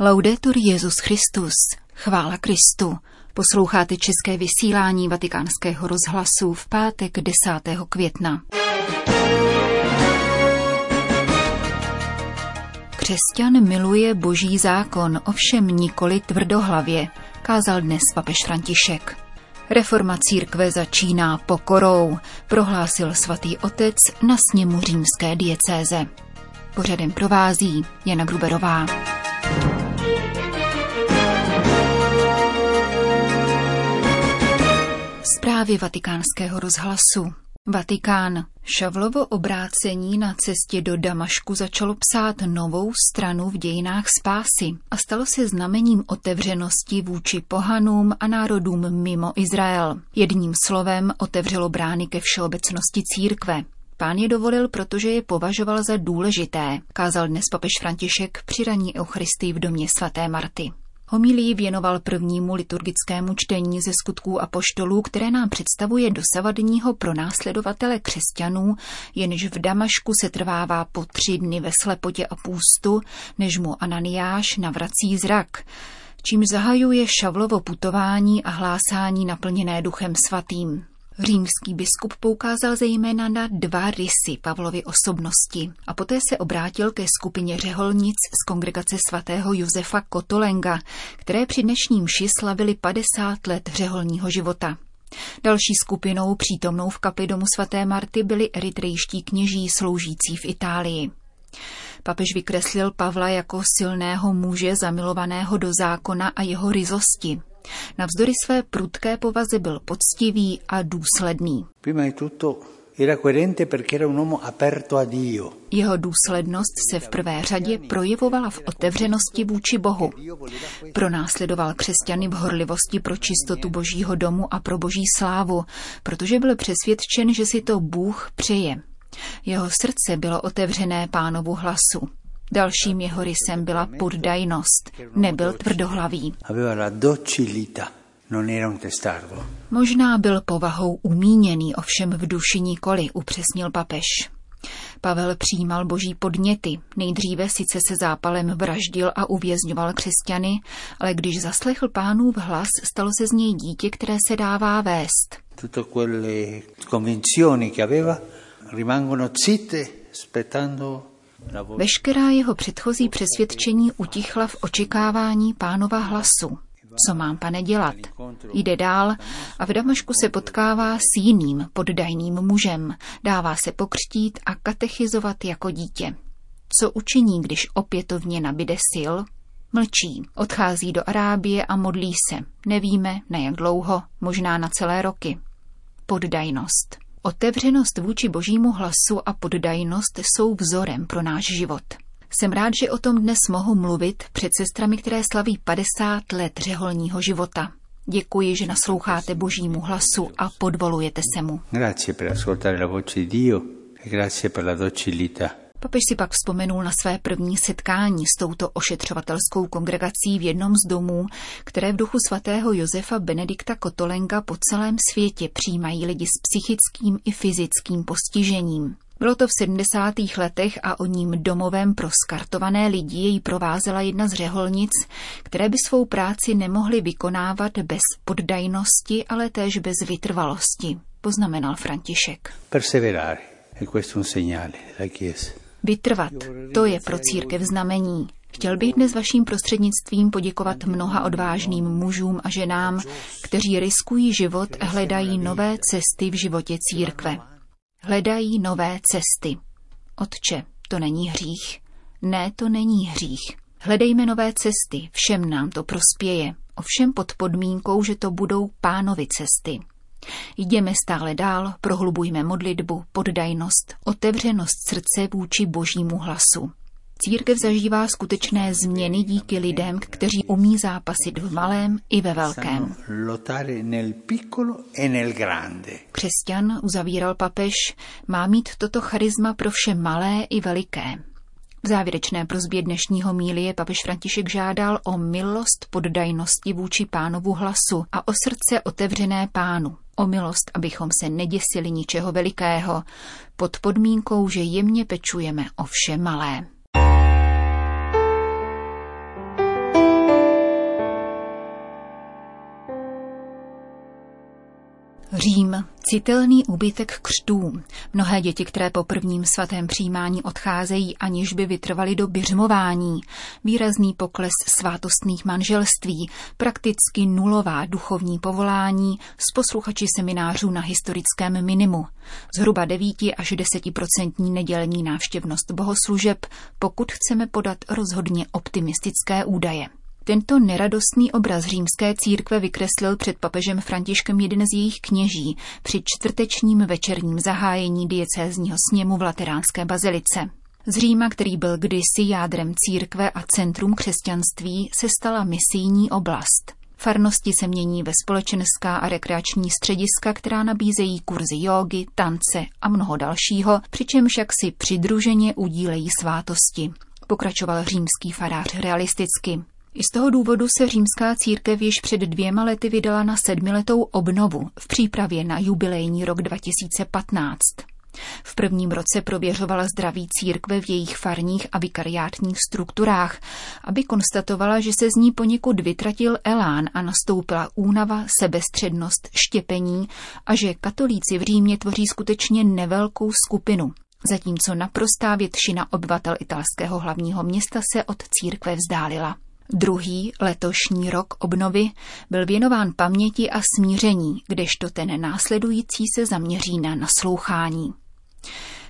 Laudetur Jezus Christus, chvála Kristu. Posloucháte české vysílání Vatikánského rozhlasu v pátek 10. května. Křesťan miluje boží zákon, ovšem nikoli tvrdohlavě, kázal dnes papež František. Reforma církve začíná pokorou, prohlásil svatý otec na sněmu římské diecéze. Pořadem provází Jana Gruberová. Zprávy vatikánského rozhlasu. Vatikán. Šavlovo obrácení na cestě do Damašku začalo psát novou stranu v dějinách spásy a stalo se znamením otevřenosti vůči pohanům a národům mimo Izrael. Jedním slovem otevřelo brány ke všeobecnosti církve. Pán je dovolil, protože je považoval za důležité, kázal dnes papež František při raní Eucharistii v domě svaté Marty. Homilí věnoval prvnímu liturgickému čtení ze skutků a poštolů, které nám představuje dosavadního pronásledovatele křesťanů, jenž v Damašku se trvává po tři dny ve slepotě a půstu, než mu Ananiáš navrací zrak čím zahajuje Šavlovo putování a hlásání naplněné duchem svatým. Římský biskup poukázal zejména na dva rysy Pavlovy osobnosti a poté se obrátil ke skupině řeholnic z kongregace svatého Josefa Kotolenga, které při dnešním ši slavili 50 let řeholního života. Další skupinou přítomnou v kapli domu svaté Marty byli eritrejští kněží sloužící v Itálii. Papež vykreslil Pavla jako silného muže zamilovaného do zákona a jeho ryzosti. Navzdory své prudké povaze byl poctivý a důsledný. Jeho důslednost se v prvé řadě projevovala v otevřenosti vůči Bohu. Pronásledoval křesťany v horlivosti pro čistotu božího domu a pro boží slávu, protože byl přesvědčen, že si to Bůh přeje. Jeho srdce bylo otevřené pánovu hlasu. Dalším jeho rysem byla poddajnost. Nebyl tvrdohlavý. Možná byl povahou umíněný, ovšem v duši nikoli, upřesnil papež. Pavel přijímal boží podněty. Nejdříve sice se zápalem vraždil a uvězňoval křesťany, ale když zaslechl pánův hlas, stalo se z něj dítě, které se dává vést. Tutte quelle convinzioni che aveva rimangono zitte, aspettando Veškerá jeho předchozí přesvědčení utichla v očekávání pánova hlasu. Co mám, pane, dělat? Jde dál a v Damašku se potkává s jiným poddajným mužem. Dává se pokřtít a katechizovat jako dítě. Co učiní, když opětovně nabide sil? Mlčí, odchází do Arábie a modlí se. Nevíme, na jak dlouho, možná na celé roky. Poddajnost. Otevřenost vůči božímu hlasu a poddajnost jsou vzorem pro náš život. Jsem rád, že o tom dnes mohu mluvit před sestrami, které slaví 50 let řeholního života. Děkuji, že nasloucháte božímu hlasu a podvolujete se mu. Grazie per ascoltare la voce di Dio e grazie per la docilità. Papež si pak vzpomenul na své první setkání s touto ošetřovatelskou kongregací v jednom z domů, které v duchu svatého Josefa Benedikta Kotolenga po celém světě přijímají lidi s psychickým i fyzickým postižením. Bylo to v 70. letech a o ním domovem pro skartované lidi jej provázela jedna z řeholnic, které by svou práci nemohly vykonávat bez poddajnosti, ale též bez vytrvalosti, poznamenal František. Perseverare, è questo un segnale della Chiesa. Vytrvat, to je pro církev znamení. Chtěl bych dnes vaším prostřednictvím poděkovat mnoha odvážným mužům a ženám, kteří riskují život a hledají nové cesty v životě církve. Hledají nové cesty. Otče, to není hřích. Ne, to není hřích. Hledejme nové cesty, všem nám to prospěje, ovšem pod podmínkou, že to budou pánovi cesty. Jdeme stále dál, prohlubujme modlitbu, poddajnost, otevřenost srdce vůči božímu hlasu. Církev zažívá skutečné změny díky lidem, kteří umí zápasit v malém i ve velkém. E Křesťan, uzavíral papež, má mít toto charisma pro vše malé i veliké. V závěrečné prozbě dnešního mílie papež František žádal o milost poddajnosti vůči pánovu hlasu a o srdce otevřené pánu. O milost, abychom se neděsili ničeho velikého, pod podmínkou, že jemně pečujeme o vše malé. Řím, citelný úbytek křtů. Mnohé děti, které po prvním svatém přijímání odcházejí, aniž by vytrvali do běžmování. Výrazný pokles svátostných manželství, prakticky nulová duchovní povolání s posluchači seminářů na historickém minimu. Zhruba 9 až 10% nedělní návštěvnost bohoslužeb, pokud chceme podat rozhodně optimistické údaje. Tento neradostný obraz římské církve vykreslil před papežem Františkem jeden z jejich kněží při čtvrtečním večerním zahájení diecézního sněmu v Lateránské bazilice. Z Říma, který byl kdysi jádrem církve a centrum křesťanství, se stala misijní oblast. Farnosti se mění ve společenská a rekreační střediska, která nabízejí kurzy jógy, tance a mnoho dalšího, přičemž jak si přidruženě udílejí svátosti. Pokračoval římský farář realisticky. I z toho důvodu se římská církev již před dvěma lety vydala na sedmiletou obnovu v přípravě na jubilejní rok 2015. V prvním roce prověřovala zdraví církve v jejich farních a vikariátních strukturách, aby konstatovala, že se z ní poněkud vytratil elán a nastoupila únava, sebestřednost, štěpení a že katolíci v Římě tvoří skutečně nevelkou skupinu, zatímco naprostá většina obyvatel italského hlavního města se od církve vzdálila. Druhý letošní rok obnovy byl věnován paměti a smíření, kdežto ten následující se zaměří na naslouchání.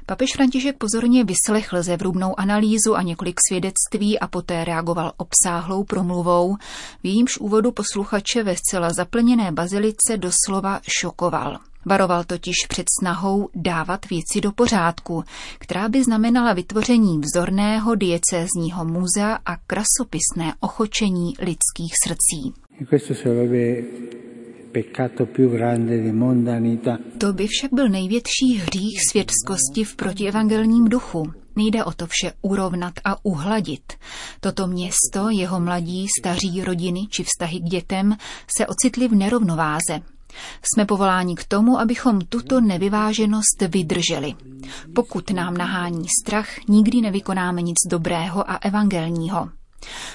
Papež František pozorně vyslechl zevrubnou analýzu a několik svědectví a poté reagoval obsáhlou promluvou, v jejímž úvodu posluchače ve zcela zaplněné bazilice doslova šokoval. Varoval totiž před snahou dávat věci do pořádku, která by znamenala vytvoření vzorného diecézního muzea a krasopisné ochočení lidských srdcí. To by však byl největší hřích světskosti v protievangelním duchu. Nejde o to vše urovnat a uhladit. Toto město, jeho mladí, staří rodiny či vztahy k dětem se ocitly v nerovnováze, jsme povoláni k tomu, abychom tuto nevyváženost vydrželi. Pokud nám nahání strach, nikdy nevykonáme nic dobrého a evangelního.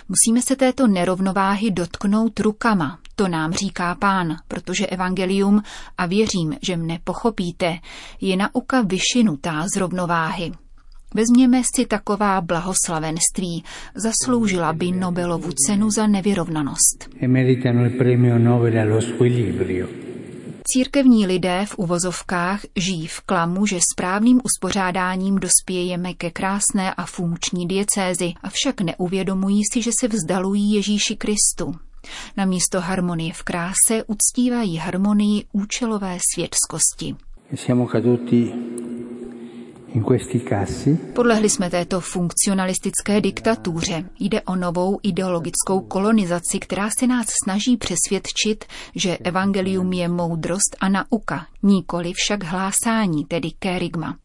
Musíme se této nerovnováhy dotknout rukama, to nám říká pán, protože evangelium, a věřím, že mne pochopíte, je nauka vyšinutá z rovnováhy. Vezměme si taková blahoslavenství, zasloužila by Nobelovu cenu za nevyrovnanost. E Církevní lidé v uvozovkách žijí v klamu, že správným uspořádáním dospějeme ke krásné a funkční diecézi, avšak neuvědomují si, že se vzdalují Ježíši Kristu. Na místo harmonie v kráse uctívají harmonii účelové světskosti. Siamo caduti Podlehli jsme této funkcionalistické diktatuře. Jde o novou ideologickou kolonizaci, která se nás snaží přesvědčit, že evangelium je moudrost a nauka, nikoli však hlásání, tedy kerygma.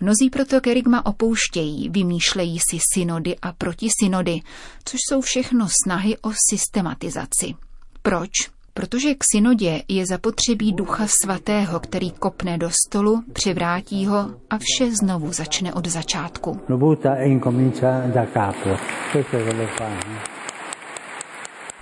Mnozí proto kerygma opouštějí, vymýšlejí si synody a protisynody, což jsou všechno snahy o systematizaci. Proč? Protože k synodě je zapotřebí ducha svatého, který kopne do stolu, přivrátí ho a vše znovu začne od začátku.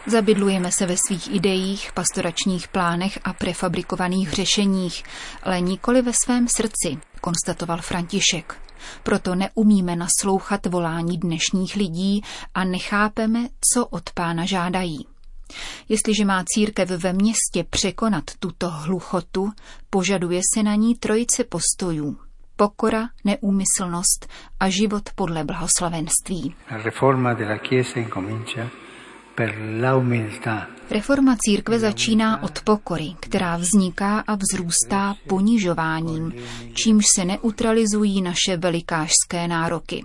Zabydlujeme se ve svých ideích, pastoračních plánech a prefabrikovaných řešeních, ale nikoli ve svém srdci, konstatoval František. Proto neumíme naslouchat volání dnešních lidí a nechápeme, co od pána žádají. Jestliže má církev ve městě překonat tuto hluchotu, požaduje se na ní trojice postojů. Pokora, neúmyslnost a život podle blahoslavenství. Reforma církve začíná od pokory, která vzniká a vzrůstá ponižováním, čímž se neutralizují naše velikářské nároky.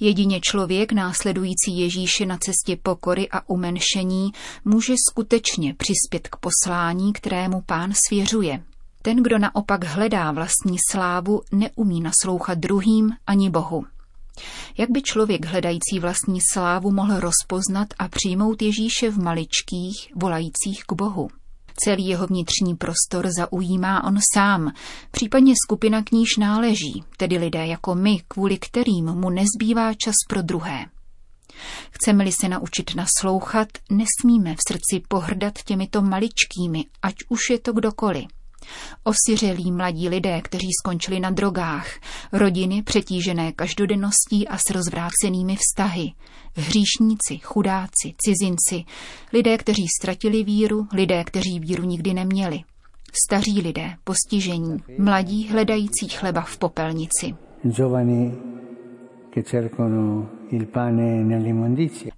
Jedině člověk následující Ježíše na cestě pokory a umenšení může skutečně přispět k poslání, kterému pán svěřuje. Ten, kdo naopak hledá vlastní slávu, neumí naslouchat druhým ani Bohu. Jak by člověk hledající vlastní slávu mohl rozpoznat a přijmout Ježíše v maličkých, volajících k Bohu? Celý jeho vnitřní prostor zaujímá on sám, případně skupina k níž náleží, tedy lidé jako my, kvůli kterým mu nezbývá čas pro druhé. Chceme-li se naučit naslouchat, nesmíme v srdci pohrdat těmito maličkými, ať už je to kdokoliv. Osiřelí mladí lidé, kteří skončili na drogách, rodiny přetížené každodenností a s rozvrácenými vztahy, hříšníci, chudáci, cizinci, lidé, kteří ztratili víru, lidé, kteří víru nikdy neměli, staří lidé, postižení, mladí hledající chleba v popelnici.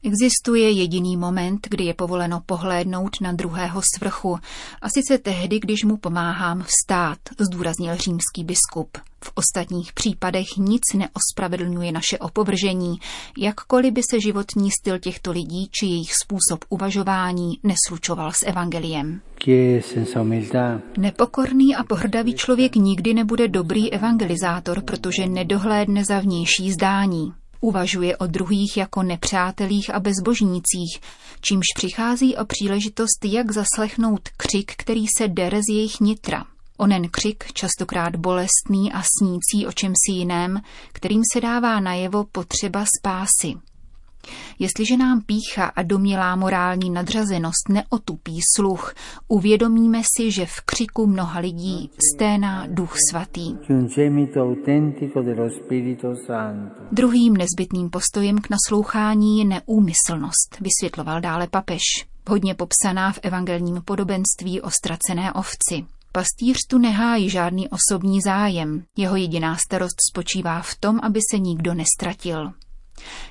Existuje jediný moment, kdy je povoleno pohlédnout na druhého svrchu, a sice tehdy, když mu pomáhám vstát, zdůraznil římský biskup. V ostatních případech nic neospravedlňuje naše opovržení, jakkoliv by se životní styl těchto lidí či jejich způsob uvažování neslučoval s evangeliem. Nepokorný a pohrdavý člověk nikdy nebude dobrý evangelizátor, protože nedohlédne za vnější zdání. Uvažuje o druhých jako nepřátelích a bezbožnících, čímž přichází o příležitost, jak zaslechnout křik, který se dere z jejich nitra. Onen křik, častokrát bolestný a snící o čemsi jiném, kterým se dává najevo potřeba spásy. Jestliže nám pícha a domnělá morální nadřazenost neotupí sluch, uvědomíme si, že v křiku mnoha lidí sténá duch svatý. Druhým nezbytným postojem k naslouchání je neúmyslnost, vysvětloval dále papež, hodně popsaná v evangelním podobenství o ztracené ovci. Pastýř tu nehájí žádný osobní zájem, jeho jediná starost spočívá v tom, aby se nikdo nestratil.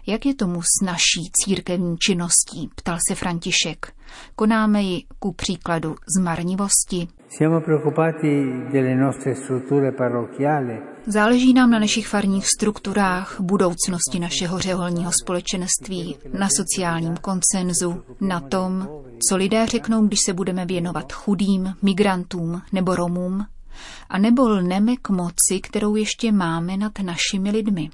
Jak je tomu s naší církevní činností, ptal se František. Konáme ji ku příkladu zmarnivosti. Záleží nám na našich farních strukturách, budoucnosti našeho řeholního společenství, na sociálním koncenzu, na tom, co lidé řeknou, když se budeme věnovat chudým, migrantům nebo Romům, a nebo lneme k moci, kterou ještě máme nad našimi lidmi.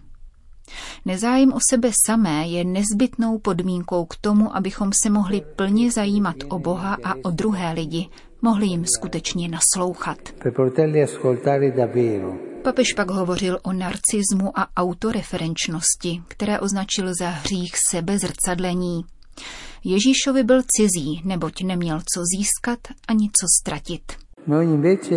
Nezájem o sebe samé je nezbytnou podmínkou k tomu, abychom se mohli plně zajímat o Boha a o druhé lidi, mohli jim skutečně naslouchat. Papež pak hovořil o narcismu a autoreferenčnosti, které označil za hřích sebezrcadlení. Ježíšovi byl cizí, neboť neměl co získat ani co ztratit. Noi invece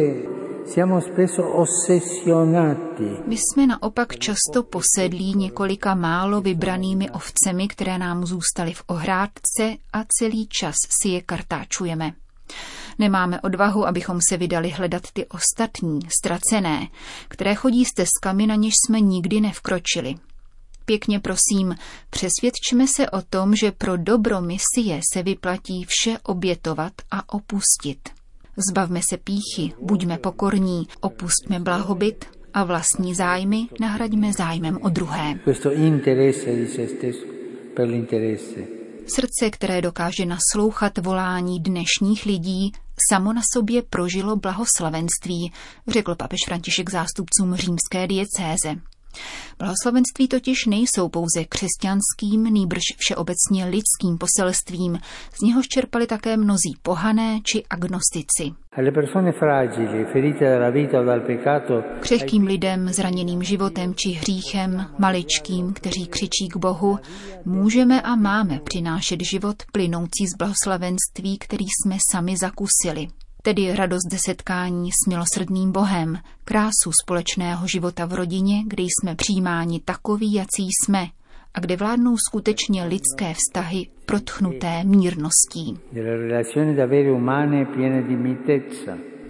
my jsme naopak často posedlí několika málo vybranými ovcemi, které nám zůstaly v ohrádce a celý čas si je kartáčujeme. Nemáme odvahu, abychom se vydali hledat ty ostatní, ztracené, které chodí stezkami, na něž jsme nikdy nevkročili. Pěkně prosím, přesvědčme se o tom, že pro dobro misie se vyplatí vše obětovat a opustit. Zbavme se píchy, buďme pokorní, opustme blahobyt a vlastní zájmy nahraďme zájmem o druhé. Srdce, které dokáže naslouchat volání dnešních lidí, samo na sobě prožilo blahoslavenství, řekl papež František zástupcům římské diecéze. Blahoslavenství totiž nejsou pouze křesťanským, nýbrž všeobecně lidským poselstvím, z něhož čerpali také mnozí pohané či agnostici. Křehkým lidem, zraněným životem či hříchem, maličkým, kteří křičí k Bohu, můžeme a máme přinášet život plynoucí z blahoslavenství, který jsme sami zakusili tedy radost ze setkání s milosrdným Bohem, krásu společného života v rodině, kde jsme přijímáni takoví, jací jsme, a kde vládnou skutečně lidské vztahy protchnuté mírností.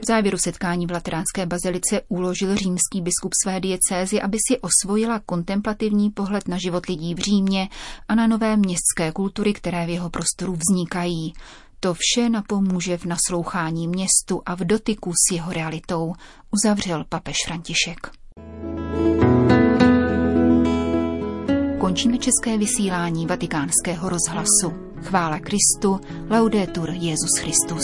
V závěru setkání v Lateránské bazilice uložil římský biskup své diecézy, aby si osvojila kontemplativní pohled na život lidí v Římě a na nové městské kultury, které v jeho prostoru vznikají. To vše napomůže v naslouchání městu a v dotyku s jeho realitou, uzavřel papež František. Končíme české vysílání vatikánského rozhlasu. Chvála Kristu, laudetur Jezus Christus.